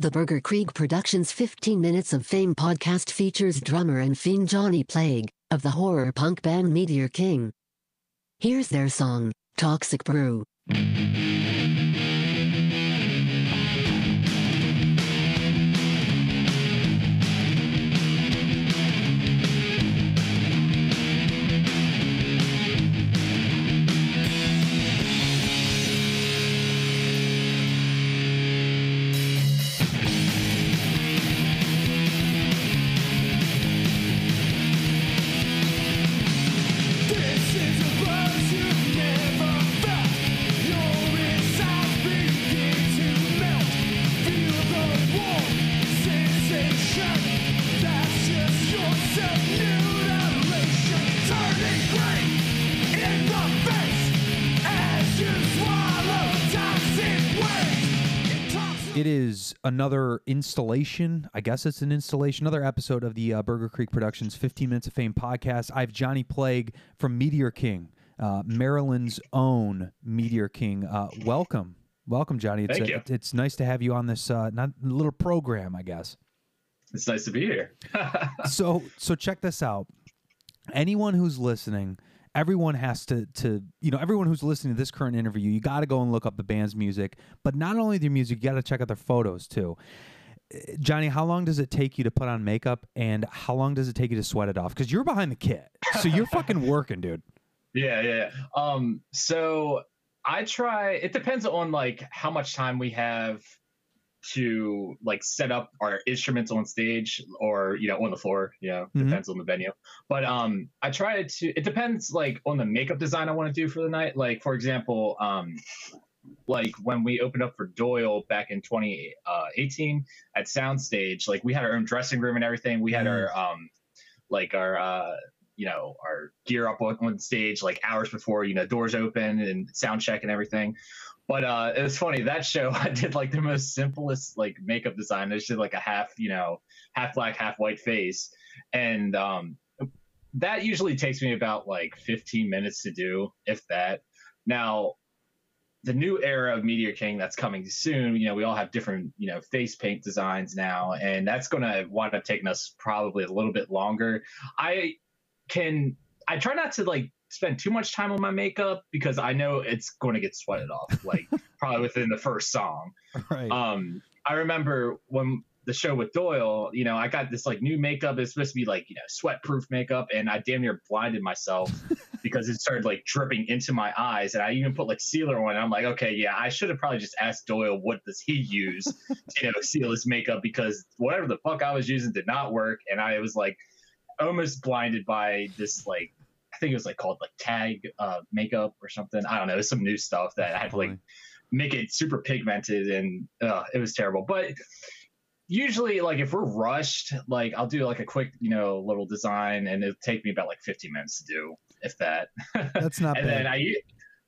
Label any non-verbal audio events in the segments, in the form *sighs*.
The Burger Creek Productions 15 Minutes of Fame podcast features drummer and fiend Johnny Plague of the horror punk band Meteor King. Here's their song, Toxic Brew. Another installation. I guess it's an installation, another episode of the uh, Burger Creek Productions 15 Minutes of Fame podcast. I have Johnny Plague from Meteor King, uh, Maryland's own Meteor King. Uh, welcome. Welcome, Johnny. It's, Thank uh, you. it's nice to have you on this uh, not little program, I guess. It's nice to be here. *laughs* so so check this out. Anyone who's listening, everyone has to to you know everyone who's listening to this current interview, you got to go and look up the band's music. But not only their music, you got to check out their photos too. Uh, Johnny, how long does it take you to put on makeup, and how long does it take you to sweat it off? Because you're behind the kit, so you're *laughs* fucking working, dude. yeah, yeah. yeah. Um, so I try. It depends on like how much time we have to like set up our instruments on stage or you know on the floor. You know, Mhm. depends on the venue. But um, I try to. It depends like on the makeup design I want to do for the night. Like for example, um. Like when we opened up for Doyle back in 2018 at Soundstage, like we had our own dressing room and everything. We had our um, like our uh, you know our gear up on, on stage like hours before you know doors open and sound check and everything but uh it was funny that show *laughs* i did like the most simplest like makeup design. I just did like a half you know half black half white face. And um that usually takes me about like 15 minutes to do if that. Now the new era of Meteor King that's coming soon, you know, we all have different, you know, face paint designs now, and that's going to wind up taking us probably a little bit longer. I can, I try not to like spend too much time on my makeup because I know it's going to get sweated off, like *laughs* probably within the first song. Right. Um, I remember when the show with Doyle, you know, I got this like new makeup. It's supposed to be like, you know, sweat proof makeup. And I damn near blinded myself *laughs* because it started like dripping into my eyes. And I even put like sealer on. I'm like, okay, yeah, I should have probably just asked Doyle what does he use *laughs* to, you know, seal his makeup because whatever the fuck I was using did not work. And I was like almost blinded by this like, think it was like called like tag uh, makeup or something. I don't know. It was some new stuff that I had to like make it super pigmented and uh, it was terrible. But usually, like if we're rushed, like I'll do like a quick, you know, little design, and it'll take me about like 15 minutes to do, if that. *laughs* That's not and bad. then I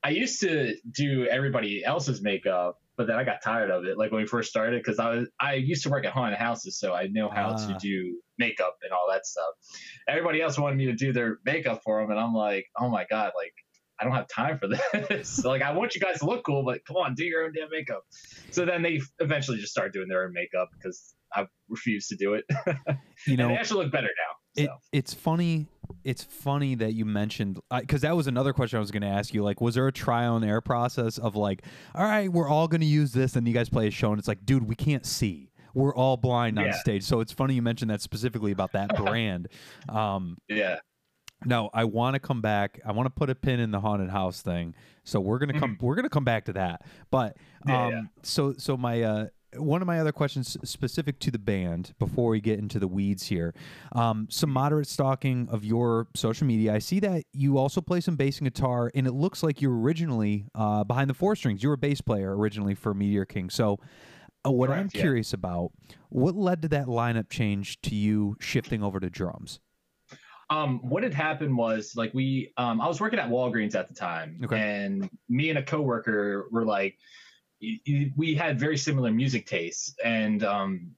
I used to do everybody else's makeup, but then I got tired of it. Like when we first started, because I was I used to work at haunted houses, so I know how Ah. to do makeup and all that stuff. Everybody else wanted me to do their makeup for them, and I'm like, oh my god, like. I don't have time for *laughs* this. like, I want you guys to look cool, but come on, do your own damn makeup. So then they eventually just started doing their own makeup because I refused to do it. *laughs* you and know, they actually look better now. It, it's funny. It's funny that you mentioned because that was another question I was going to ask you. Like, was there a trial and error process of like, all right, we're all going to use this, and you guys play a show, and it's like, dude, we can't see. We're all blind on Yeah. stage. So it's funny you mentioned that specifically about that *laughs* brand. Um, yeah. now I want to come back. I want to put a pin in the haunted house thing. So we're gonna come. We're gonna come back to that. But Mm-hmm. Yeah, um, yeah. so so my uh, one of my other questions specific to the band before we get into the weeds here. Um, some moderate stalking of your social media. I see that you also play some bass and guitar, and it looks like you're originally uh, behind the four strings. You were a bass player originally for Meteor King. So. Uh, what I'm Correct, yeah. curious about, what led to that lineup change to you shifting over to drums? Um, what had happened was like we, um, I was working at Walgreens at the time, Okay. and me and a coworker were like, we had very similar music tastes, and um,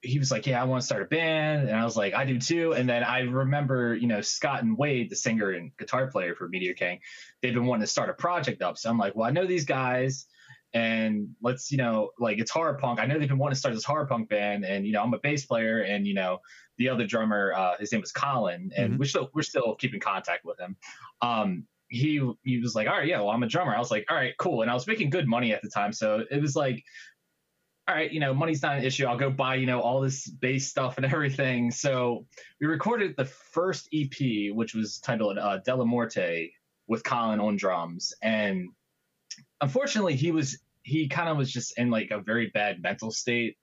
he was like, "Yeah, I want to start a band," and I was like, "I do too." And then I remember, you know, Scott and Wade, the singer and guitar player for Meteor King, they've been wanting to start a project up. So I'm like, "Well, I know these guys." and let's you know like it's horror punk. I know they've been wanting to start this horror punk band, and you know I'm a bass player, and you know the other drummer, uh, his name was Colin, and Mhm. we're still we're still keeping contact with him. Um, he he was like, all right, yeah, well I'm a drummer. I was like, all right, cool, and I was making good money at the time, so it was like all right, you know, money's not an issue. I'll go buy, you know, all this bass stuff and *laughs* everything. So we recorded the first EP, which was titled uh, Della Morte with Colin on drums. And unfortunately, he was, he kind of was just in like a very bad mental state.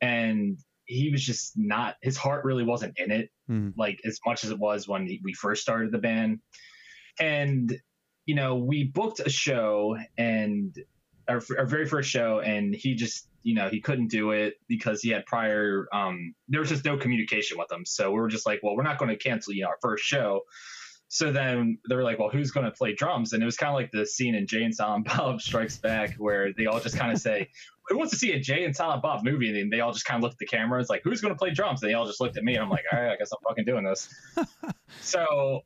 And he was just not, his heart really wasn't in it, Mhm. like as much as it was when we first started the band. And, you know, we booked a show and our, our very first show and he just you know he couldn't do it because he had prior um there was just no communication with him. So we were just like well we're not going to cancel you know our first show. So then they were like well who's going to play drums? And it was kind of like the scene in jay and silent *laughs* bob strikes back where they all just kind of say who wants to see a jay and silent bob movie? And they all just kind of look at the camera. It's like who's going to play drums? And they all just looked at me and i'm like all right i guess i'm fucking doing this. *laughs* So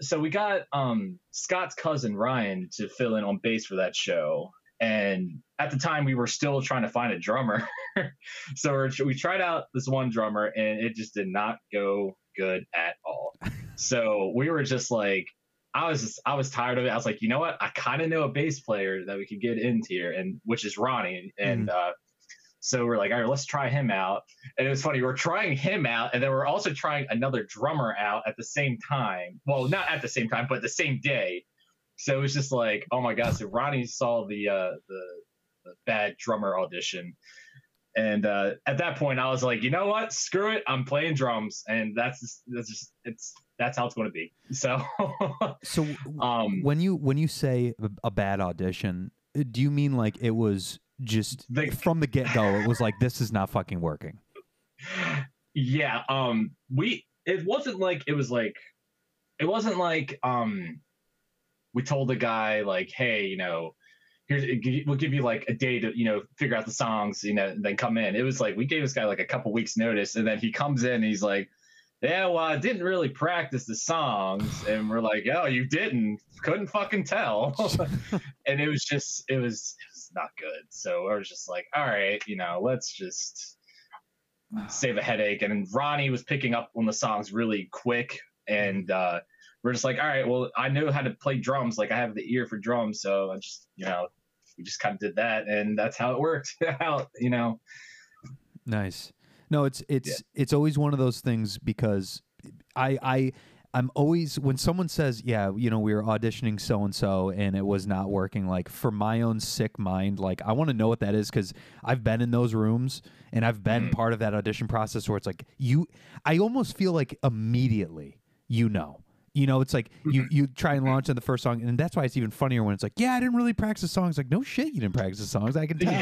so we got um Scott's cousin Ryan to fill in on bass for that show. And at the time, we were still trying to find a drummer. *laughs* so we're, we tried out this one drummer, and it just did not go good at all. so we were just like, I was just, I was tired of it. I was like, you know what? I kind of know a bass player that we could get into here, and which is Ronnie. And uh, so we're like, all right, let's try him out. And it was funny, we're trying him out, and then we're also trying another drummer out at the same time. Well, not at the same time, but the same day. So it was just like, oh my god! So Ronnie saw the uh, the, the bad drummer audition, and uh, at that point, I was like, you know what? Screw it! I'm playing drums, and that's just, that's just it's that's how it's going to be. So, *laughs* So um, when you when you say a, bad audition, do you mean like it was just The- from the get go? It was like this is not fucking working. yeah um we it wasn't like it was like it wasn't like um we told the guy like hey you know here's we'll give you like a day to you know figure out the songs you know and then come in it was like we gave this guy like a couple weeks notice and then he comes in and he's like yeah well i didn't really practice the songs and we're like oh you didn't couldn't fucking tell *laughs* *laughs* and it was just it was not good so i was just like all right you know let's just save a headache. And Ronnie was picking up on the songs really quick, and uh, we're just like, all right, well, I know how to play drums. Like I have the ear for drums, so I just, you know, we just kind of did that, and that's how it worked *laughs* out. You know, Nice. No, it's it's it's always one of those things because I I I'm always when someone says, "Yeah, you know, we were auditioning so and so and it was not working." Like for my own sick mind, like I want to know what that is because I've been in those rooms and I've been Mhm. part of that audition process where it's like you. I almost feel like immediately you know. You know, it's like you you try and launch on the first song, and that's why it's even funnier when it's like, "Yeah, I didn't really practice songs." Like, no shit, you didn't practice the songs. I can *laughs* tell.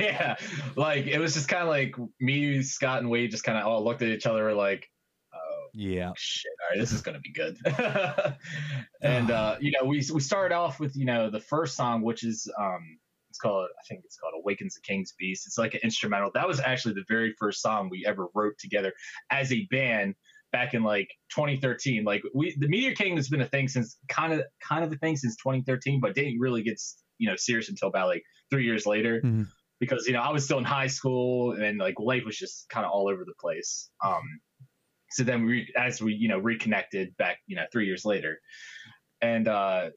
yeah, like it was just kind of like me, Scott, and Wade just kind of all looked at each other were like, yeah. shit, all right, this is gonna be good. *laughs* and uh, you know, we we started off with you know the first song, which is um, it's called I think it's called Awakens the King's Beast. It's like an instrumental. That was actually the very first song we ever wrote together as a band back in like 2013. Like we, the Meteor King has been a thing since kind of kind of a thing since 2013, but didn't really get you know serious until about like three years later. Mhm. Because you know I was still in high school and like life was just kind of all over the place. Um, so then we as we you know reconnected back you know three years later and uh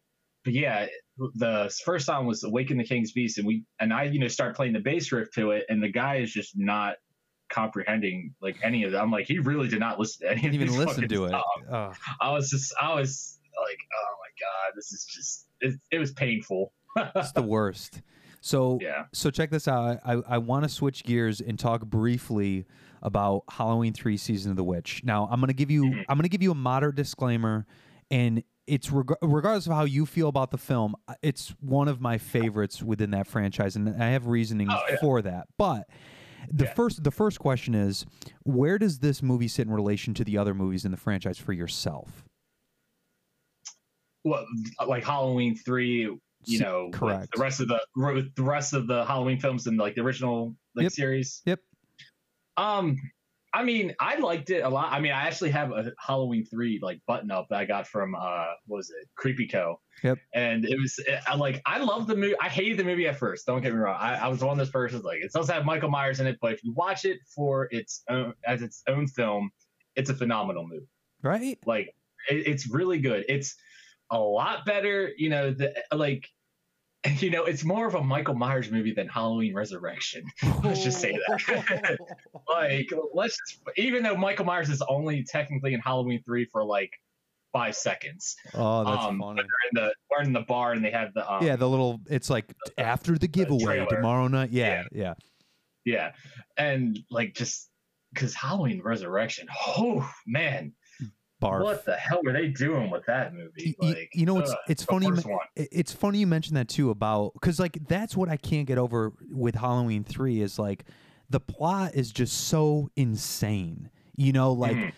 but yeah the first song was awaken the king's beast and we and i you know start playing the bass riff to it and the guy is just not comprehending like any of it i'm like he really did not listen to any of even these listen to it. Oh. i was just i was like oh my god this is just it, it was painful it's the worst. So *laughs* yeah so check this out. I I want to switch gears and talk briefly about Halloween Three: Season of the Witch. Now I'm gonna give you Mhm. I'm gonna give you a moderate disclaimer, and it's reg- regardless of how you feel about the film, uh, it's one of my favorites within that franchise, and I have reasoning Oh, yeah. for that. But the Yeah. first the first question is, where does this movie sit in relation to the other movies in the franchise for yourself? what like halloween 3 you know correct. the rest of the the rest of the halloween films and like the original like Yep. series Yep. Um, I mean, I liked it a lot. I mean, I actually have a Halloween three like button up that I got from uh, what was it, Creepy Co. Yep. And it was I like I love the movie. I hated the movie at first. Don't get me wrong. I, I was one of those persons like it does have Michael Myers in it, but if you watch it for its own as its own film, it's a phenomenal movie. Right? Like it, it's really good. It's a lot better. You know, the like. *laughs* You know, it's more of a Michael Myers movie than Halloween Resurrection. *laughs* Let's just say that. *laughs* like let's just, even though Michael Myers is only technically in Halloween three for like five seconds. Oh, that's um, funny. but they're in the we're in the bar and they have the um, Yeah, the little it's like after the giveaway trailer. tomorrow night. Yeah, yeah. yeah, and like just because Halloween Resurrection. Oh man, Barf. what the hell were they doing with that movie? y- Like, you know, it's ugh, it's the funny. you first men- one. it- It's funny you mentioned that too about because like that's what I can't get over with Halloween three is like the plot is just so insane. You know, like Mhm.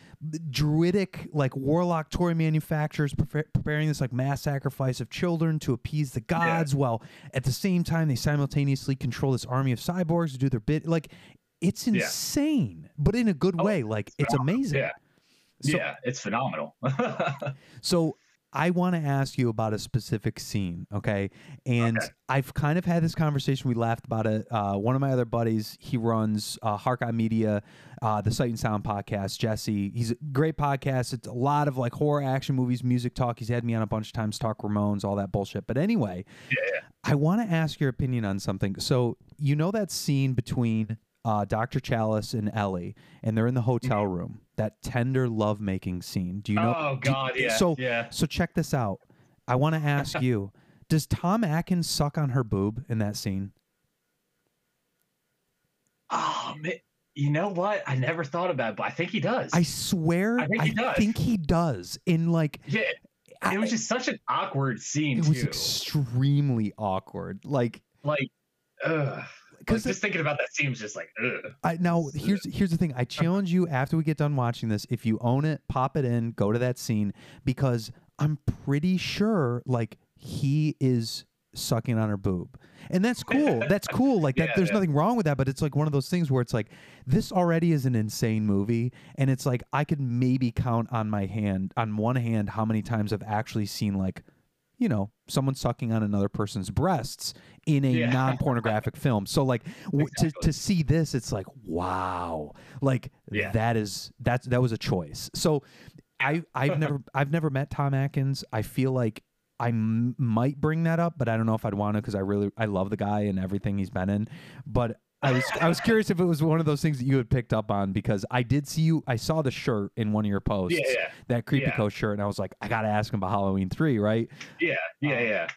druidic, like warlock toy manufacturers prefer- preparing this like mass sacrifice of children to appease the gods, while at the same time they simultaneously control this army of cyborgs to do their bit. Like it's Yeah. insane, but in a good Oh, way. Like it's phenomenal. amazing. Yeah, So- yeah, it's phenomenal. *laughs* So I want to ask you about a specific scene, okay? And Okay. I've kind of had this conversation. We laughed about it. Uh, one of my other buddies, he runs uh, Media, uh, the Sight and Sound podcast. Jesse, he's a great podcast. It's a lot of like horror, action movies, music talk. He's had me on a bunch of times, talk Ramones, all that bullshit. But anyway, yeah, I want to ask your opinion on something. So you know that scene between uh, Dr. Challis and Ellie, and they're in the hotel room. That tender lovemaking scene. Do you know? oh do- God, yeah, So yeah. so check this out. I want to ask you: *laughs* Does Tom Atkins suck on her boob in that scene? Oh man, you know what? I never thought about it, but I think he does. I swear, I think he does. think he does. In like, yeah, I- it was just such an awkward scene it was extremely awkward. Like, like, ugh. Like, because just thinking about that scene was just like, ugh. I now here's here's the thing. I challenge you after we get done watching this, if you own it, pop it in, go to that scene because I'm pretty sure like he is sucking on her boob. And that's *laughs* cool. That's cool. Like that Yeah, there's yeah. nothing wrong with that, but it's like one of those things where it's like this already is an insane movie and it's like I could maybe count on my hand on one hand how many times I've actually seen like you know, someone sucking on another person's breasts in a Yeah. *laughs* non-pornographic film. So like w- to Exactly. to see this it's like wow. Like Yeah. that is that's that was a choice. So I I've never *laughs* I've never met Tom Atkins. I feel like I m- might bring that up, but I don't know if I'd want to because I really I love the guy and everything he's been in. But I was I was curious if it was one of those things that you had picked up on because I did see you. I saw the shirt in one of your posts, Yeah, yeah, that creepy Yeah. coat shirt, and I was like, I gotta ask him about Halloween three, right? yeah, yeah, Um, yeah.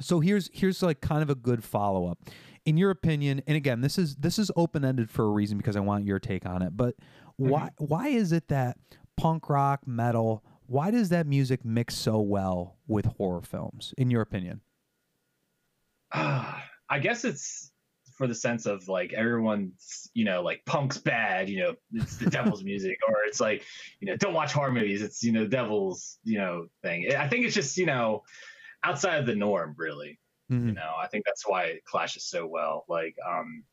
So here's here's like kind of a good follow up. In your opinion, and again, this is this is open ended for a reason because I want your take on it. But why why is it that punk rock, metal, why does that music mix so well with horror films? In your opinion? *sighs* I guess it's for the sense of like everyone's, you know, like punk's bad, you know, it's the devil's music, or it's like, you know, don't watch horror movies, it's you know, devil's, you know, thing. I think it's just, you know, outside of the norm, really. Mhm. You know, I think that's why it clashes so well. Like, um,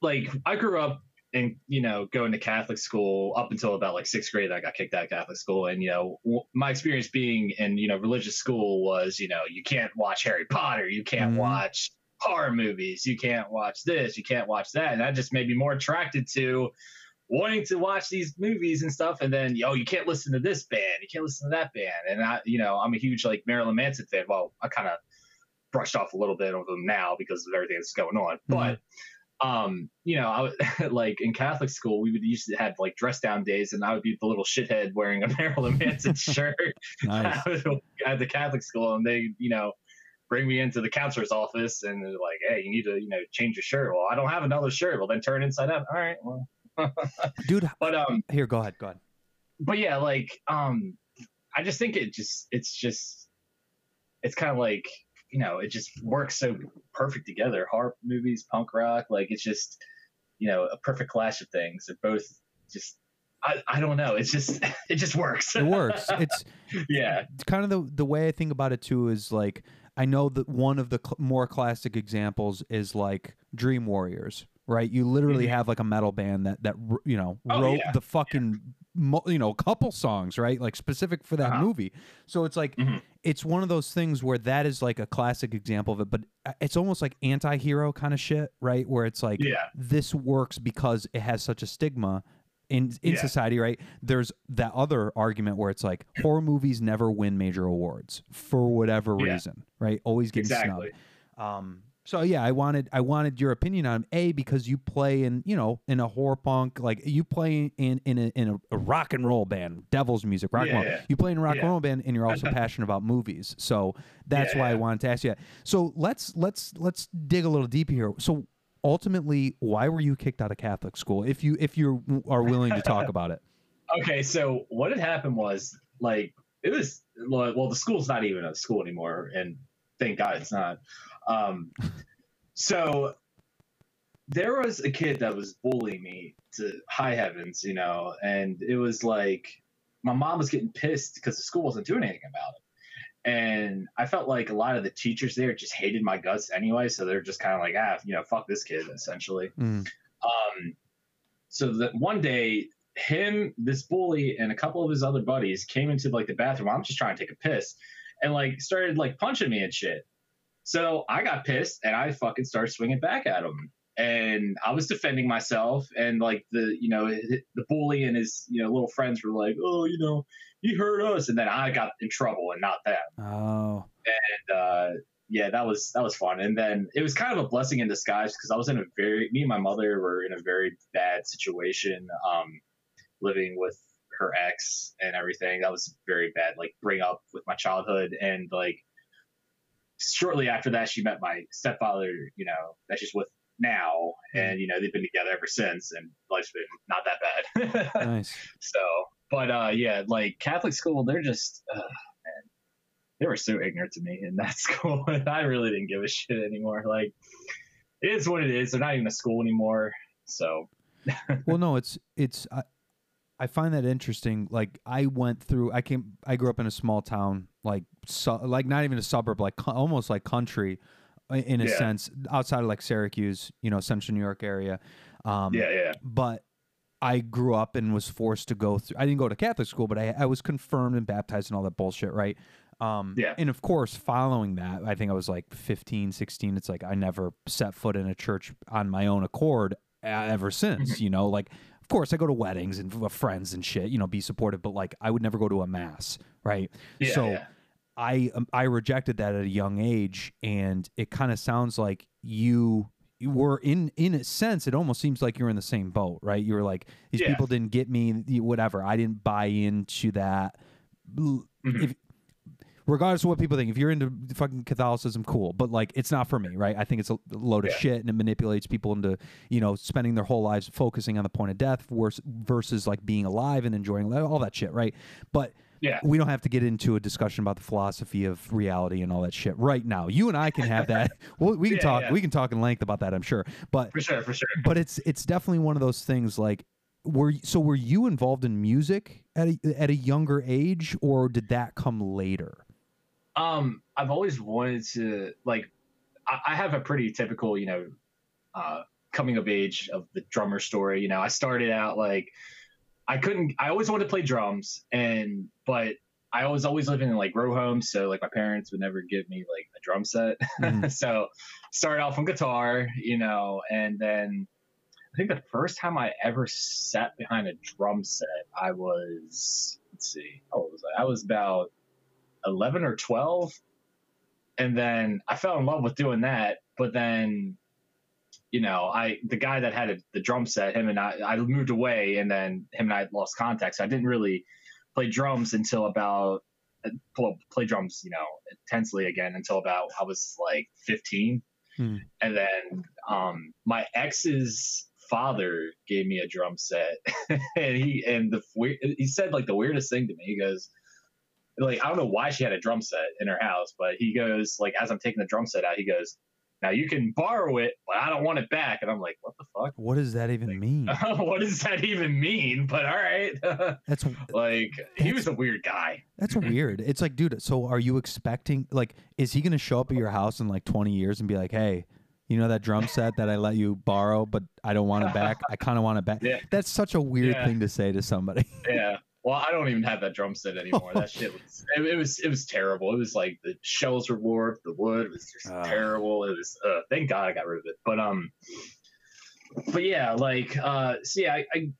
like I grew up in, you know, going to Catholic school up until about like sixth grade. I got kicked out of Catholic school, and you know, w- my experience being in, you know, religious school was, you know, you can't watch Harry Potter, you can't Mhm. watch horror movies, you can't watch this, you can't watch that, and that just made me more attracted to wanting to watch these movies and stuff. And then oh you can't listen to this band you can't listen to that band. And i you know i'm a huge like marilyn manson fan. Well i kind of brushed off a little bit of them now because of everything that's going on. But um you know i would *laughs* like in catholic school we would used to have like dress down days and i would be the little shithead wearing a *laughs* marilyn manson *laughs* shirt. Nice. at the catholic school and they you know bring me into the counselor's office and they're like hey you need to you know change your shirt well i don't have another shirt well then turn inside out all right well *laughs* Dude, but um here, go ahead, go ahead. but yeah, like um I just think it just it's just it's kind of like you know it just works so perfect together. Harp movies, punk rock, like it's just you know a perfect clash of things. They're both just I, I don't know. It's just *laughs* it just works. It works. It's *laughs* yeah. it's kind of the the way I think about it too is like I know that one of the cl- more classic examples is like Dream Warriors, right? You literally have like a metal band that that you know Oh, wrote yeah. the fucking mo- you know couple songs, right? Like specific for that Uh-huh. movie. So it's like Mhm. it's one of those things where that is like a classic example of it, but uh, it's almost like anti-hero kind of shit, right? Where it's like Yeah. this works because it has such a stigma in in Yeah. society, right? There's that other argument where it's like horror movies never win major awards for whatever Yeah. reason, right? Always getting Exactly. snubbed. Um, so yeah, I wanted I wanted your opinion on a because you play in you know in a horror punk like you play in in a, in a, rock and roll band, Devil's music, rock and roll. Yeah. You play in a rock and roll band, and you're also *laughs* passionate about movies. So that's Yeah, why I wanted to ask you. that. So let's let's let's dig a little deeper here. So ultimately, why were you kicked out of Catholic school? If you if you are willing to talk about it. *laughs* Okay, so what had happened was like it was well, the school's not even a school anymore, and thank God it's not. Um, *laughs* so there was a kid that was bullying me to high heavens, you know, and it was like my mom was getting pissed because the school wasn't doing anything about it. And I felt like a lot of the teachers there just hated my guts anyway, so they're just kind of like, ah, you know, fuck this kid, essentially. Mm. Um, so that one day, him, this bully, and a couple of his other buddies came into like the bathroom. I'm just trying to take a piss, and like started like punching me and shit. So I got pissed and I fucking started swinging back at him. And I was defending myself, and like the you know the bully and his you know little friends were like, oh you know he hurt us, and then I got in trouble and not them Oh, and uh, yeah, that was that was fun. And then it was kind of a blessing in disguise because I was in a very me and my mother were in a very bad situation, um, living with her ex and everything. That was very bad, like bring up with my childhood and like shortly after that she met my stepfather, you know, that she's with now and you know they've been together ever since and life's been not that bad *laughs* nice. so, but uh, yeah, like Catholic school, they're just uh, man, they were so ignorant to me in that *laughs* school. and I really didn't give a shit anymore. Like, it is what it is. They're not even a school anymore. So, *laughs* well no it's it's I, I find that interesting like i went through i came i grew up in a small town like su- like not even a suburb like co- almost like country in a Yeah. sense outside of like syracuse you know central new york area um yeah, yeah, but I grew up and was forced to go through. I didn't go to Catholic school, but I, I was confirmed and baptized and all that bullshit, right? Um, Yeah. And of course, following that, I think I was like 15, 16. It's like I never set foot in a church on my own accord ever since, you know? Like, of course, I go to weddings and with friends and shit, you know, be supportive, but like I would never go to a mass, right? yeah. so yeah. I um, I rejected that at a young age, and it kind of sounds like you you were in in a sense. It almost seems like you're in the same boat, right? You were like these Yeah. people didn't get me, whatever. I didn't buy into that. Mhm. If, regardless of what people think, if you're into fucking Catholicism, cool. But like, it's not for me, right? I think it's a load of shit, and it manipulates people into you know spending their whole lives focusing on the point of death vers- versus like being alive and enjoying all that shit, right? But Yeah. we don't have to get into a discussion about the philosophy of reality and all that shit right now. You and I can have that. *laughs* well, we can Yeah, talk. yeah. We can talk in length about that. I'm sure. But For sure, for sure. but it's it's definitely one of those things. Like, were so were you involved in music at a at a younger age, or did that come later? Um, I've always wanted to like. I, I have a pretty typical, you know, uh, coming of age of the drummer story. You know, I started out like I couldn't. I always wanted to play drums, and but I was always living in like row homes, so like my parents would never give me like a drum set. Mhm. *laughs* so started off on guitar, you know, and then I think the first time I ever sat behind a drum set, I was let's see, how old was I? I was about 11 or 12 and then i fell in love with doing that but then you know i the guy that had a, the drum set him and i i moved away and then him and i lost contact so i didn't really play drums until about well, play drums you know intensely again until about i was like 15 Hmm. and then um my ex's father gave me a drum set *laughs* and he and the he said like the weirdest thing to me he goes like I don't know why she had a drum set in her house, but he goes like as I'm taking the drum set out, he goes, "Now you can borrow it, but I don't want it back." And I'm like, "What the fuck? What does that even mean? *laughs* what does that even mean?" But all right, *laughs* That's like he was a weird guy. that's weird. It's like, dude. So are you expecting like, is he gonna show up at your house in like 20 years and be like, hey? You know that drum set that I let you borrow, but I don't want it back. *laughs* I kind of want it back. Yeah. That's such a weird Yeah. thing to say to somebody. Yeah. Well, I don't even have that drum set anymore. That shit was it, it was it was terrible. It was like the shells were warped, the wood was just Ah. terrible. It was uh, thank God I got rid of it. But um but yeah, like uh see I, I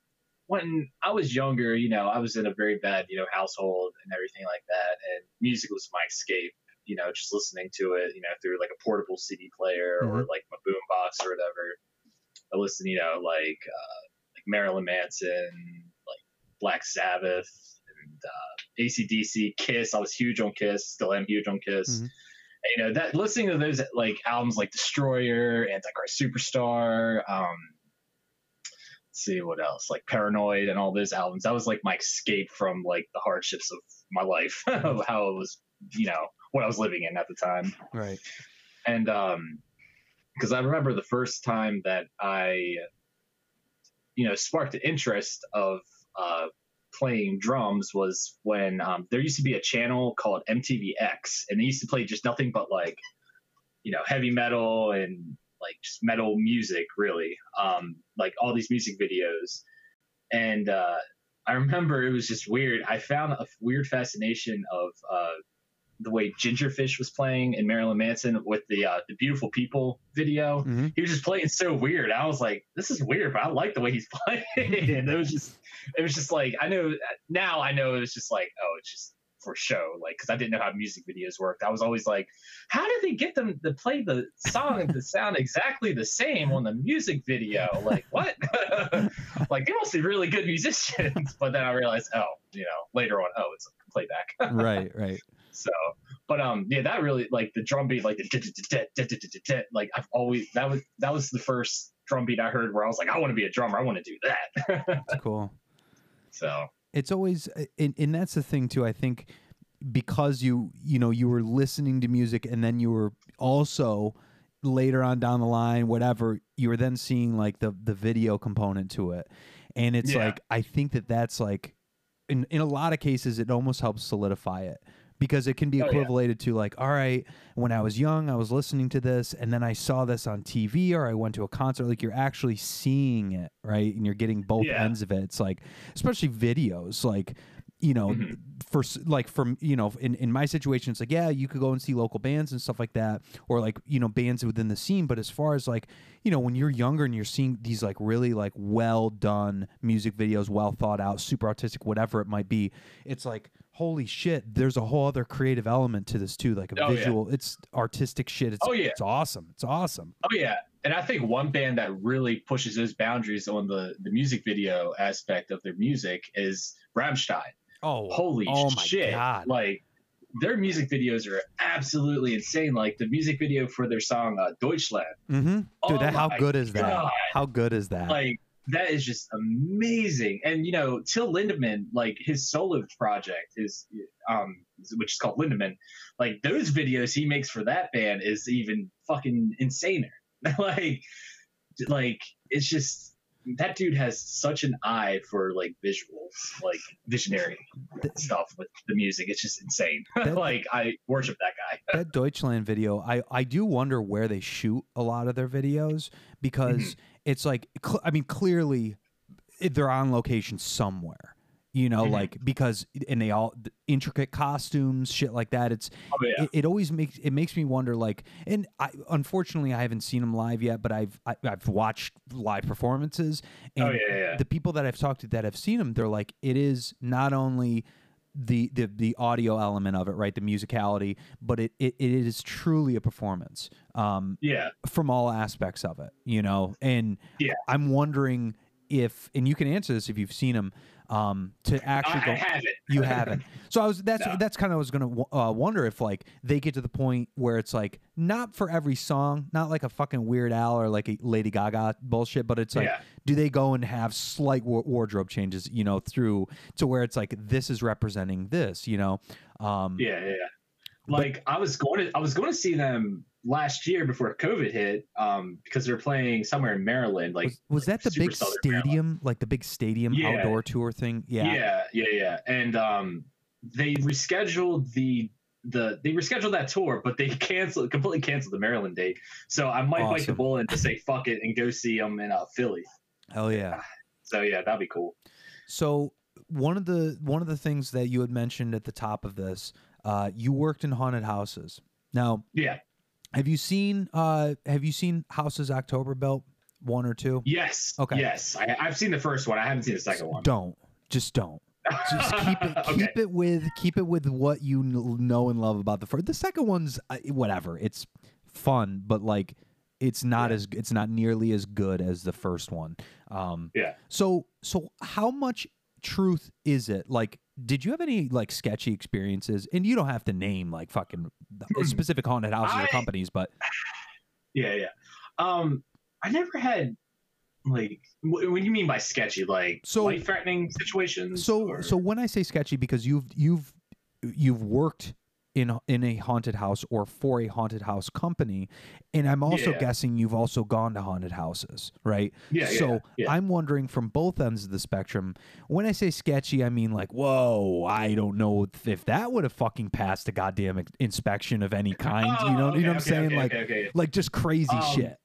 when I was younger, you know, I was in a very bad, you know, household and everything like that and music was my escape, you know, just listening to it, you know, through like a portable CD player or like my boom box or whatever. I listen, you know, like uh like Marilyn Manson, Black Sabbath and uh, ACDC, Kiss. I was huge on Kiss, still am huge on Kiss. Mhm. And, you know that listening to those like albums like Destroyer, Antichrist Superstar, um, let's see what else like Paranoid and all those albums. That was like my escape from like the hardships of my life, *laughs* of how it was, you know, what I was living in at the time Right. and um because i remember the first time that i you know sparked the interest of uh playing drums was when um, there used to be a channel called mtvx and they used to play just nothing but like you know heavy metal and like just metal music really um like all these music videos. And uh i remember it was just weird. I found a weird fascination of uh the way Ginger Fish was playing in Marilyn Manson with the uh, the Beautiful People video. Mhm. He was just playing so weird. I was like, this is weird, but I like the way he's *laughs* playing. and it was just, it was just like I know now I know it was just like oh, it's just for show, like because I didn't know how music videos worked. I was always like, how did they get them to play the song to sound exactly the same on the music video? Like what? *laughs* like they must be really good musicians. *laughs* But then I realized, oh, you know, later on, oh, it's a playback. right. Right. So, but um, yeah, that really like the drum beat, like the like I've always that was that was the first drum beat I heard where I was like, I want to be a drummer, I want to do that. *laughs* It's cool. so it's always and, and that's the thing too i think because you you know you were listening to music and then you were also later on down the line whatever you were then seeing like the the video component to it and it's Yeah. like i think that that's like in in a lot of cases it almost helps solidify it because it can be Oh, yeah. to like all right when i was young i was listening to this and then i saw this on tv or i went to a concert like you're actually seeing it right and you're getting both Yeah. ends of it it's like especially videos like you know Mhm. for like from you know in, in my situation it's like yeah you could go and see local bands and stuff like that or like you know bands within the scene but as far as like you know when you're younger and you're seeing these like really like well done music videos well thought out super artistic whatever it might be it's like holy shit there's a whole other creative element to this too like a Oh, yeah. visual it's artistic shit it's Oh, yeah. it's awesome it's awesome Oh yeah, and I think one band that really pushes those boundaries on the the music video aspect of their music is Rammstein. Oh Holy oh shit! god Like their music videos are absolutely insane. Like the music video for their song uh, Deutschland. mm-hmm. dude Oh that, how good is that God. how good is that like that is just amazing and you know till lindemann like his solo project is um which is called lindemann like those videos he makes for that band is even fucking insaner *laughs* like like it's just that dude has such an eye for like visuals like visionary stuff with the music it's just insane *laughs* That- like i worship that guy *laughs* that Deutschland video, I I do wonder where they shoot a lot of their videos because Mm-hmm. it's like cl- I mean clearly they're on location somewhere. You know, Mhm. like because and they all intricate costumes, shit like that. It's oh yeah it, it always makes it makes me wonder like and I unfortunately I haven't seen them live yet, but I've I, I've watched live performances and oh yeah, yeah. the people that I've talked to that have seen them, they're like, it is not only the the the audio element of it, right, the musicality, but it it, it is truly a performance um, yeah from all aspects of it, you know. And Yeah. I'm wondering if, and you can answer this if you've seen them, um, to actually go. *laughs* Have it You haven't. So I was that's No. that's kind of I was gonna uh, wonder if like they get to the point where it's like not for every song, not like a fucking Weird Al or like a Lady Gaga bullshit, but it's like yeah do they go and have slight wa- wardrobe changes, you know, through to where it's like this is representing this, you know? Um, Yeah, yeah, yeah. Like I was going to I was going to see them last year before COVID hit, um, because they're playing somewhere in Maryland. Like was, was that the big Southern Maryland. stadium, like the big stadium Yeah. outdoor tour thing? Yeah. yeah, yeah, yeah. And um, they rescheduled the the they rescheduled that tour, but they *laughs* canceled completely canceled the Maryland date. So I might bite the bullet and just say fuck it and go see them in uh, Philly. Hell yeah. So yeah, that'd be cool. So one of the one of the things that you had mentioned at the top of this, uh, you worked in haunted houses. Now, Yeah. Have you seen uh, have you seen Houses October Built one or two? Yes. Okay. Yes. I, I've seen the first one. I haven't seen the second one. Don't just don't. Just *laughs* keep it Okay. keep it with keep it with what you know and love about the first. The second one's uh, whatever. It's fun, but like it's not Yeah. as it's not nearly as good as the first one. Um, Yeah. So so how much truth is it? Like, did you have any like sketchy experiences? And you don't have to name like fucking specific haunted houses or companies, but *sighs* Yeah, yeah. Um, I never had like wh- what do you mean by sketchy? Like So- life threatening situations? so or- so when I say sketchy, because you've you've you've worked in in a haunted house or for a haunted house company, and I'm also Yeah. guessing you've also gone to haunted houses, right? yeah, yeah, so yeah. I'm wondering from both ends of the spectrum. When I say sketchy, I mean like, whoa, I don't know if, that would have fucking passed a goddamn inspection of any kind. you know, Oh, you know what okay, I'm okay, saying? okay, like, okay, okay. like just crazy Um, shit.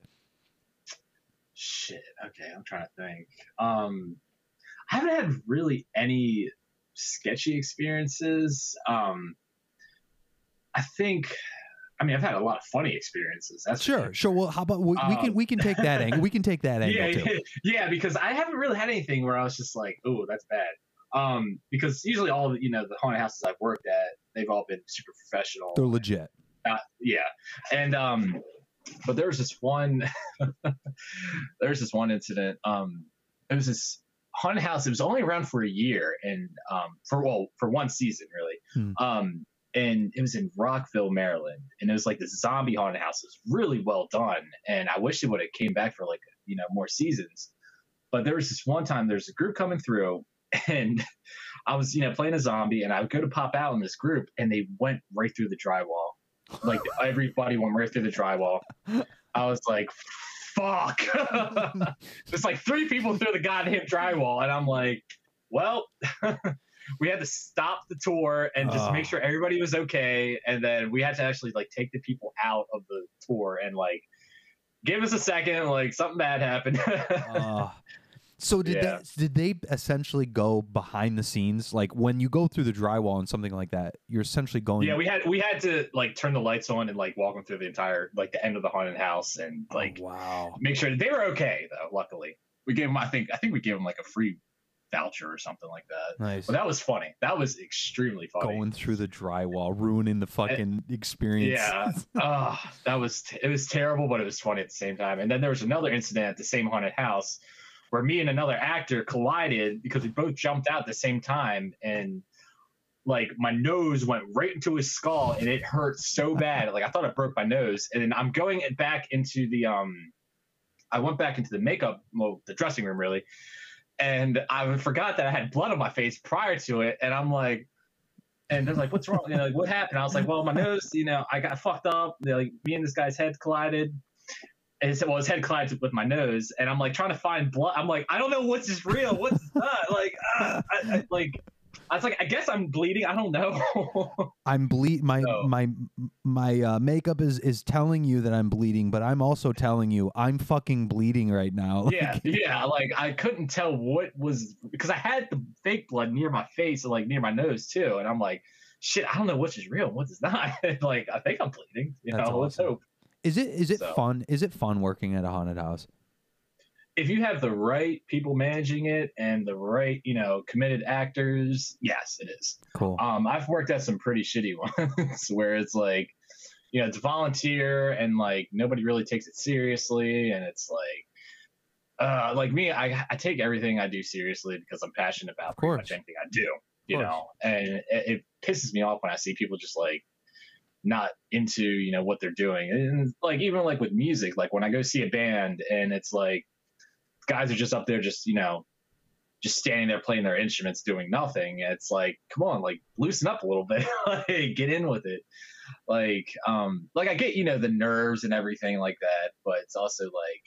Shit. Okay, I'm trying to think. Um, I haven't had really any sketchy experiences. Um, I think. I mean, I've had a lot of funny experiences. That's Sure, sure. Well, how about we, we can Um, we can take that angle. We can take that *laughs* angle yeah, too. yeah, *laughs* yeah, because I haven't really had anything where I was just like, "Oh, that's bad." Um, because usually all the you know the haunted houses I've worked at, they've all been super professional. They're legit. Uh, yeah, and um, but there was this one, *laughs* there was this one incident. Um, it was this haunted house. It was only around for a year, and um, for well, for one season really. Hmm. Um, and it was in Rockville, Maryland, and it was like this zombie haunted house. It was really well done, and I wish it would have came back for like you know more seasons. But there was this one time there's a group coming through, *laughs* and I was you know playing a zombie, and I would go to pop out in this group, and they went right through the drywall. Like *laughs* everybody went right through the drywall. I was like, "Fuck!" *laughs* It's like three people through the goddamn drywall, and I'm like, "Well." We had to stop the tour and just Oh. make sure everybody was okay and then we had to actually like take the people out of the tour and like give us a second like something bad happened *laughs* Uh, so did Yeah. that, did they essentially go behind the scenes? Like when you go through the drywall and something like that, you're essentially going. yeah we had we had to like turn the lights on and like walk them through the entire like the end of the haunted house and Oh, like wow. make sure they were okay though luckily we gave them i think i think we gave them like a free voucher or something like that Nice. but that was funny that was extremely funny Going through the drywall, ruining the fucking experience. Yeah. oh, *laughs* that was it was terrible, but it was funny at the same time. And then there was another incident at the same haunted house where me and another actor collided because we both jumped out at the same time and like my nose went right into his skull and it hurt so bad. Like I thought I broke my nose. And then I'm going back into the um I went back into the makeup well, the dressing room really. And I forgot that I had blood on my face prior to it. And I'm like, and they're like, "What's wrong? You know, like, what happened?" I was like, "Well, my nose, you know, I got fucked up. They're like, me and this guy's head collided." And said, "Well, his head collided with my nose," and I'm like trying to find blood. I'm like, I don't know what's is real, what's not. Like, ah, I, I, like, I was like, I guess I'm bleeding. I don't know. *laughs* I'm bleed. My my my uh, makeup is is telling you that I'm bleeding, but I'm also telling you I'm fucking bleeding right now. *laughs* yeah, yeah. Like, I couldn't tell what was because I had the fake blood near my face and like near my nose too, and I'm like. Shit, I don't know which is real, and what is not. *laughs* like, I think I'm bleeding. You know, let's hope. Is it is it So- fun? Is it fun working at a haunted house? If you have the right people managing it and the right, you know, committed actors, yes, it is. Cool. Um, I've worked at some pretty shitty *laughs* ones where it's like, you know, it's volunteer and like nobody really takes it seriously, and it's like, uh, like me, I I take everything I do seriously because I'm passionate about pretty much anything I do, you know, and it, it pisses me off when I see people just like not into you know what they're doing and like even like with music like when i go see a band and it's like guys are just up there just you know just standing there playing their instruments doing nothing it's like come on like loosen up a little bit *laughs* like get in with it like um like i get you know the nerves and everything like that but it's also like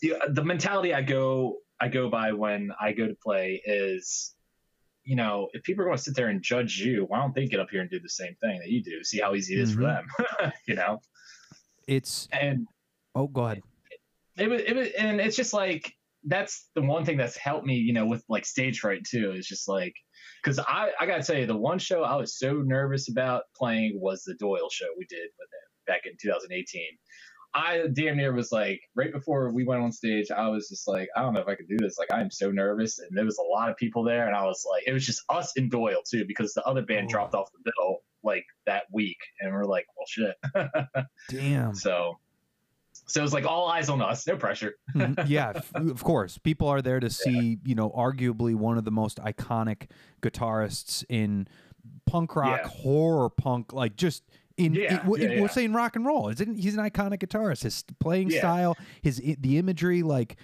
the, the mentality i go i go by when i go to play is you know, if people are going to sit there and judge you, why don't they get up here and do the same thing that you do? See how easy it is for them, *laughs* you know? It's And oh, go ahead. It was, it was, and it's just like that's the one thing that's helped me, you know, with like stage fright too. Is just like because I I gotta tell you, the one show I was so nervous about playing was the Doyle show we did with him back in 2018. I damn near was like right before we went on stage, I was just like, I don't know if I could do this. Like I am so nervous, and there was a lot of people there, and I was like, it was just us and Doyle too, because the other band Oh. dropped off the bill like that week, and we're like, well, shit. *laughs* Damn. so, so it was like all eyes on us, no pressure. *laughs* Mhm. yeah, of course. People are there to see, you know, arguably one of the most iconic guitarists in punk rock, Yeah. horror punk, like just in, Yeah, yeah, we'll yeah. say in rock and roll. Isn't he's an iconic guitarist? His playing Yeah. style, his the imagery, like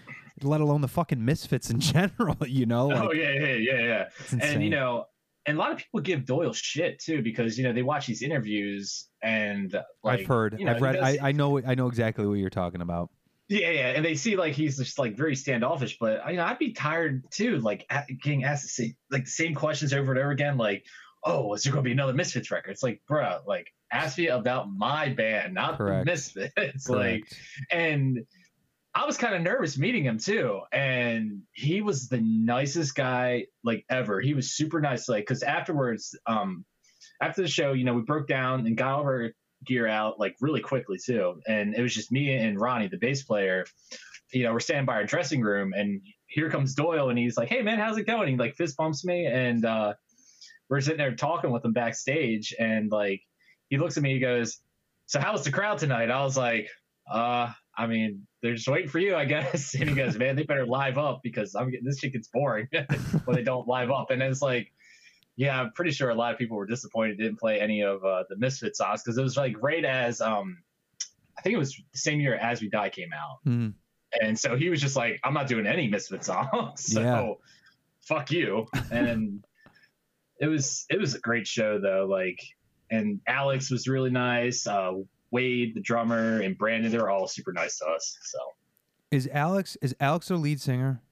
let alone the fucking misfits in *laughs* general. You know, like, oh yeah, yeah, yeah, yeah. And you know, and a lot of people give Doyle shit too because you know they watch these interviews and like, I've heard, you know, I've read, does- I, I know, I know exactly what you're talking about. Yeah, yeah, and they see like he's just like very standoffish. But you know, I'd be tired too, like getting asked the same, like the same questions over and over again. Like, oh, is there going to be another Misfits record? It's like, bruh, like ask me about my band, not Correct. the Misfits. *laughs* like, and I was kind of nervous meeting him too. And he was the nicest guy like ever. He was super nice. Like, because afterwards, um, after the show, you know, we broke down and got all our gear out like really quickly too. And it was just me and Ronnie, the bass player. You know, we're standing by our dressing room, and here comes Doyle, and he's like, "Hey man, how's it going?" He like fist bumps me, and uh, we're sitting there talking with him backstage, and like he looks at me, he goes, "So how was the crowd tonight?" I was like, "Uh, I mean, they're just waiting for you, I guess." *laughs* And he goes, "Man, they better live up because I'm getting this shit gets boring *laughs* when they don't live up." And it's like, yeah, I'm pretty sure a lot of people were disappointed didn't play any of uh, the Misfit songs because it was like right as um, I think it was the same year As We Die came out, Mhm. and so he was just like, "I'm not doing any Misfit songs." *laughs* so Yeah. fuck you. And it was it was a great show though. Like, and Alex was really nice. Uh, Wade, the drummer, and Brandon, they're all super nice to us. So Is Alex is Alex their lead singer?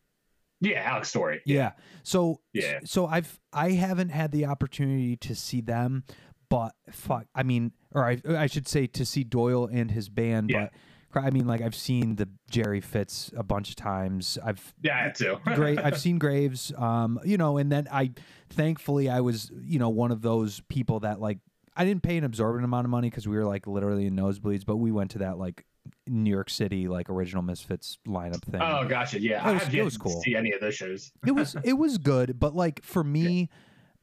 yeah, Alex Story. Yeah. So Yeah. So I've I haven't had the opportunity to see them, but fuck, I mean, or I I should say to see Doyle and his band, Yeah. but I mean, like I've seen the Jerry Fitz a bunch of times. I've Yeah, I had to. *laughs* great. I've seen Graves, um, you know, and then I, thankfully, I was, you know, one of those people that like I didn't pay an absorbent amount of money because we were like literally in nosebleeds, but we went to that like New York City like original Misfits lineup thing. Oh, gotcha. Yeah, It I was- have it was to cool. see any of those shows. it was it was good, but like for me,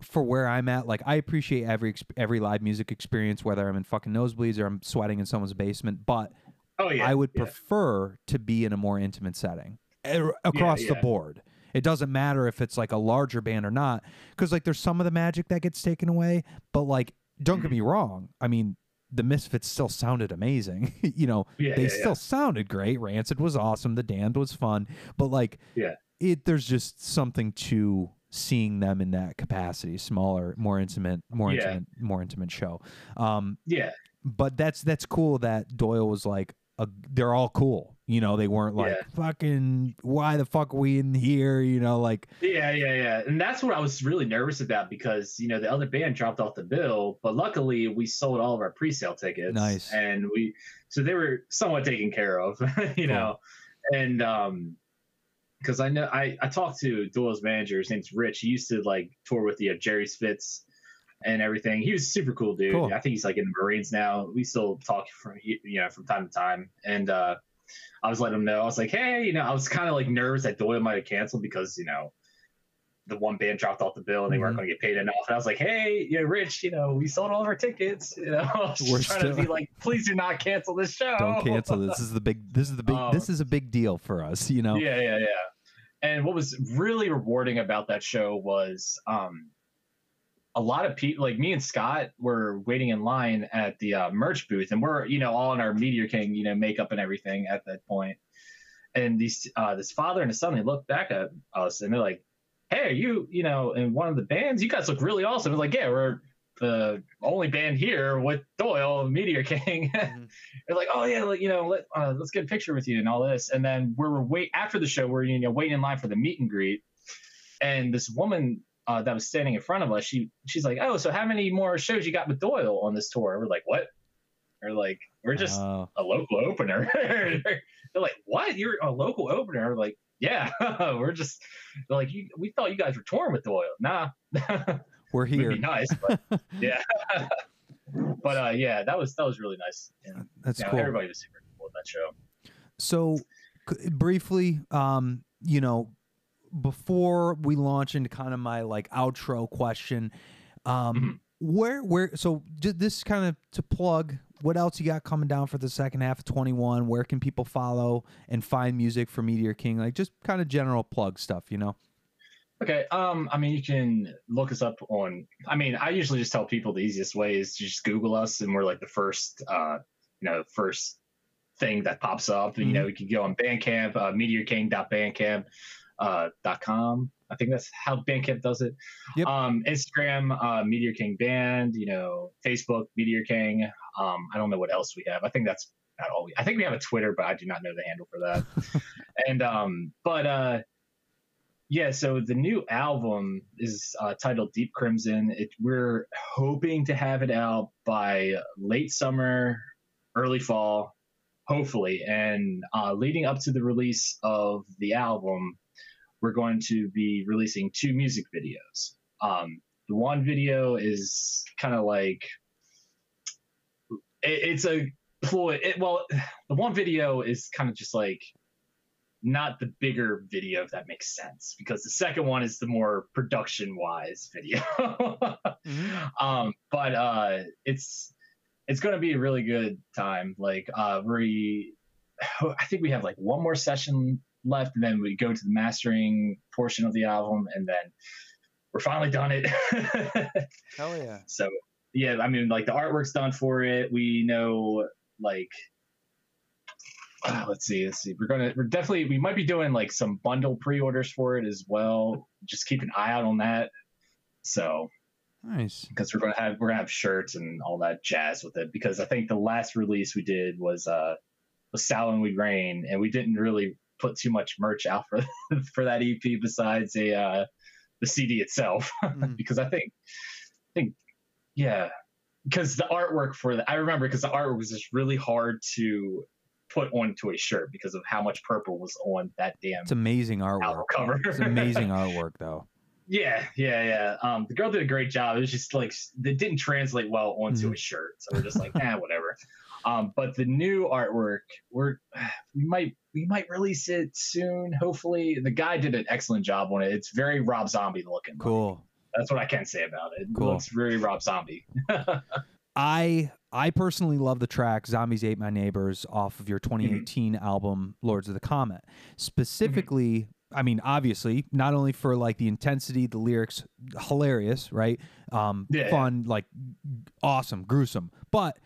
for where I'm at, like I appreciate every every live music experience, whether I'm in fucking nosebleeds or I'm sweating in someone's basement. But Oh yeah, I would yeah. prefer to be in a more intimate setting across the yeah. board. It doesn't matter if it's like a larger band or not, because like there's some of the magic that gets taken away. But like, don't Mm-hmm. get me wrong. I mean, the Misfits still sounded amazing. *laughs* you know, Yeah, they yeah, still yeah. sounded great. Rancid was awesome. The Damned was fun. But like, Yeah. it there's just something to seeing them in that capacity, smaller, more intimate, more intimate, more intimate show. Um, Yeah, but that's that's cool that Doyle was like a, they're all cool. You know, they weren't like Yeah. fucking why the fuck are we in here? You know, like yeah, yeah, yeah. And that's what I was really nervous about because you know the other band dropped off the bill, but luckily we sold all of our pre-sale tickets. Nice. And we so they were somewhat taken care of, *laughs* you know. And um because I know I I talked to Doyle's manager. His name's Rich. He used to like tour with the uh, Jerry Spitz and everything. He was a super cool dude. Cool. I think he's like in the Marines now. We still talk from you know from time to time. And uh I was letting him know. I was like, hey, you know, I was kind of like nervous that Doyle might have canceled because you know the one band dropped off the bill and they weren't Mhm. going to get paid enough. And I was like, hey, you know, Rich, you know, we sold all of our tickets. You know, *laughs* I was We're trying still- to be like, please do not cancel this show. don't cancel this. This is the big this is the big Oh. *laughs* this is a big deal for us, you know. Yeah, yeah, yeah. And what was really rewarding about that show was um, a lot of people, like me and Scott, were waiting in line at the uh, merch booth, and we're you know all in our Meteor King you know makeup and everything at that point. And these uh, this father and his son, they look back at us and they're like, "Hey, are you you know in one of the bands? You guys look really awesome." We're like, "Yeah, we're." The only band here with Doyle, Meteor King, *laughs* Mhm. they're like, oh yeah, like, you know, let, uh, let's get a picture with you and all this. And then we're wait after the show, we're you know waiting in line for the meet and greet, and this woman uh, that was standing in front of us, she she's like, "Oh, so how many more shows you got with Doyle on this tour?" We're like, "What?" We're like, "We're just Oh. a local opener." *laughs* they're like, "What? You're a local opener?" We're like, "Yeah, *laughs* we're just." Like, you, "We thought you guys were touring with Doyle." Nah, *laughs* we're would here. be nice, but yeah. but uh, yeah, that was that was really nice. And, That's you know, cool. Everybody was super cool at that show. So, briefly, um, you know, before we launch into kind of my like outro question, um, Mhm. where where so this kind of to plug what else you got coming down for the second half of 21 where can people follow and find music for meteor king like just kind of general plug stuff you know Okay. Um, I mean, you can look us up on. I mean, I usually just tell people the easiest way is to just Google us, and we're like the first, uh, you know, first thing that pops up. You Mhm. know, you can go on Bandcamp, uh, MeteorKing.bandcamp uh, dot com. I think that's how Bandcamp does it. Yep. Um, Instagram, uh, Meteor King Band. You know, Facebook, Meteor King. Um, I don't know what else we have. I think that's not all. We, I think we have a Twitter, but I do not know the handle for that. *laughs* and um, but uh yeah, so the new album is uh, titled Deep Crimson. It, we're hoping to have it out by late summer, early fall, hopefully. And uh, leading up to the release of the album, we're going to be releasing two music videos. Um, the one video is kind of like it, it's a ploy. It, well, the one video is kind of just like not the bigger video, if that makes sense, because the second one is the more production wise video. *laughs* um, but uh, it's it's going to be a really good time. Like uh, we, I think we have like one more session left, and then we go to the mastering portion of the album, and then we're finally done it. *laughs* hell yeah so yeah, I mean, like the artwork's done for it. We know like uh, let's see, let's see. We're gonna we're definitely we might be doing like some bundle pre-orders for it as well. Just keep an eye out on that. So nice because we're gonna have we're gonna have shirts and all that jazz with it. Because I think the last release we did was uh was Sow and We Rain, and we didn't really put too much merch out for *laughs* for that EP besides a uh the CD itself. *laughs* Mm. because I think I think yeah because the artwork for the I remember because the artwork was just really hard to put onto a shirt because of how much purple was on that damn it's amazing artwork cover. it's amazing artwork though *laughs* Yeah, yeah, yeah. Um, the girl did a great job. It was just like it didn't translate well onto Mhm. a shirt, so we're just like, ah, whatever. Um, but the new artwork, we're *sighs* we might we might release it soon. Hopefully, the guy did an excellent job on it. It's very Rob Zombie looking. cool That's what I can say about it. It Cool. looks very Rob Zombie. *laughs* I I personally love the track "Zombies Ate My Neighbors" off of your Mm-hmm. 2018 album "Lords of the Comet." Specifically, I mean, obviously, not only for like the intensity, the lyrics, hilarious, right? Um, Yeah, yeah. fun, like awesome, gruesome, but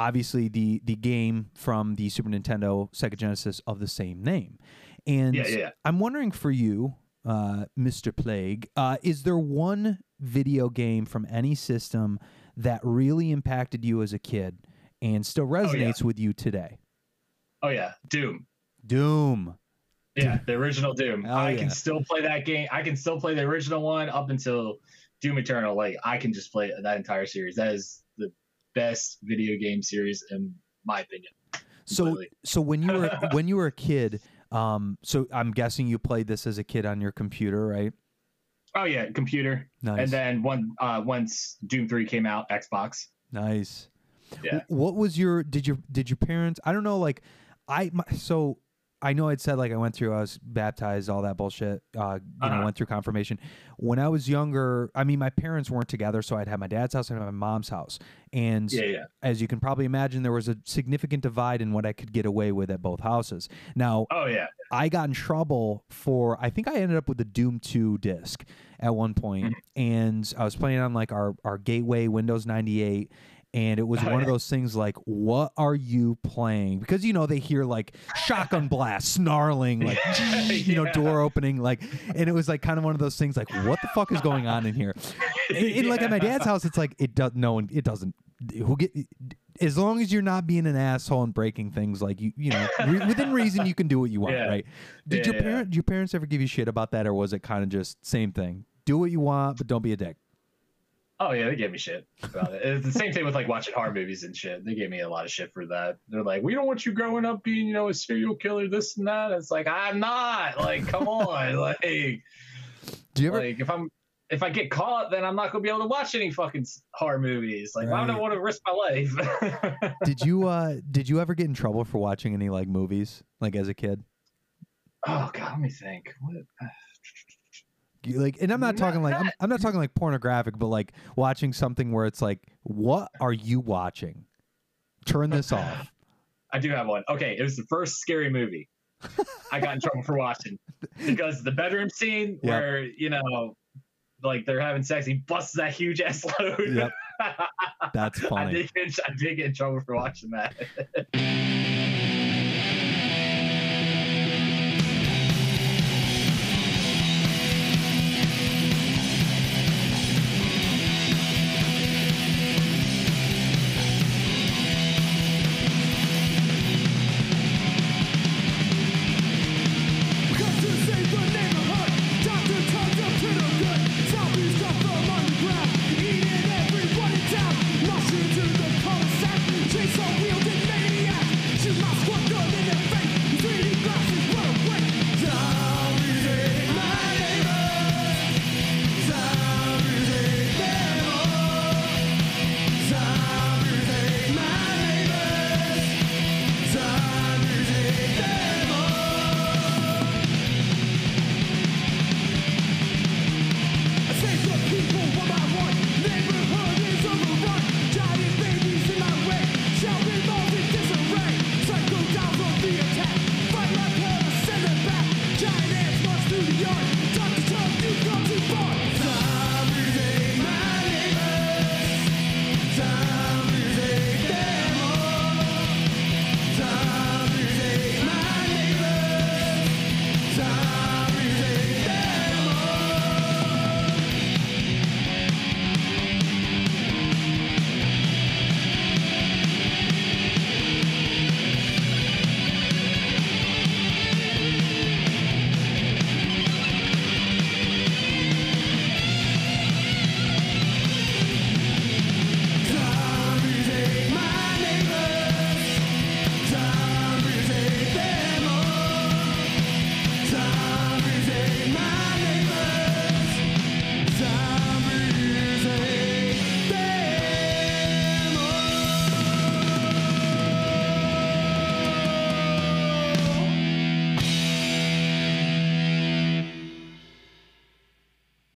obviously the the game from the Super Nintendo, Sega Genesis of the same name, and Yeah, yeah. I'm wondering for you, uh, Mr. Plague, uh, is there one video game from any system that really impacted you as a kid and still resonates with you today? Oh yeah, Doom. Doom. Yeah, the original Doom. Hell I yeah. can still play that game. I can still play the original one up until Doom Eternal. Like I can just play that entire series. That is best video game series in my opinion. So, Completely. so when you were *laughs* when you were a kid, um, so I'm guessing you played this as a kid on your computer, right? Oh yeah, computer. Nice, And then one uh, once Doom Three came out, Xbox. nice. Yeah. What was your did your did your parents? I don't know. Like, I my, so I know I'd said like I went through I was baptized all that bullshit. Uh, you know, Uh-huh. went through confirmation. When I was younger, I mean, my parents weren't together, so I'd have my dad's house and my mom's house, and Yeah, yeah. as you can probably imagine, there was a significant divide in what I could get away with at both houses. Now, Oh yeah. I got in trouble for I think I ended up with the Doom 2 disc at one point, Mm-hmm. and I was playing on like our our gateway Windows 98 and it was Oh, one of those things like what are you playing because you know they hear like shotgun blast snarling *laughs* like *laughs* you know Yeah. door opening like and it was like kind of one of those things like what the fuck is going on in here *laughs* and, and, like at my dad's house it's like it does no one it doesn't who get as long as you're not being an asshole and breaking things like you you know re- within reason you can do what you want Yeah. right did Yeah, your yeah. parent your parents ever give you shit about that or was it kind of just same thing do what you want, but don't be a dick. Oh yeah, they gave me shit about it. It's the same thing with like watching horror movies and shit. They gave me a lot of shit for that. They're like, we don't want you growing up being, you know, a serial killer, this and that. It's like I'm not. Like, come on. *laughs* like, Do you ever? like if I'm if I get caught, then I'm not gonna be able to watch any fucking horror movies. Like, why would I Right. want to risk my life? *laughs* did you uh did you ever get in trouble for watching any like movies like as a kid? oh god, let me think. What? Like, and I'm not talking like I'm, I'm not talking like pornographic, but like watching something where it's like, what are you watching? Turn this *laughs* off. I do have one. Okay, it was the first scary movie I got in trouble for watching because the bedroom scene Yep. where you know, like they're having sex, he busts that huge ass load. Yep. *laughs* That's I funny. did, get, I did get in trouble for watching that. *laughs*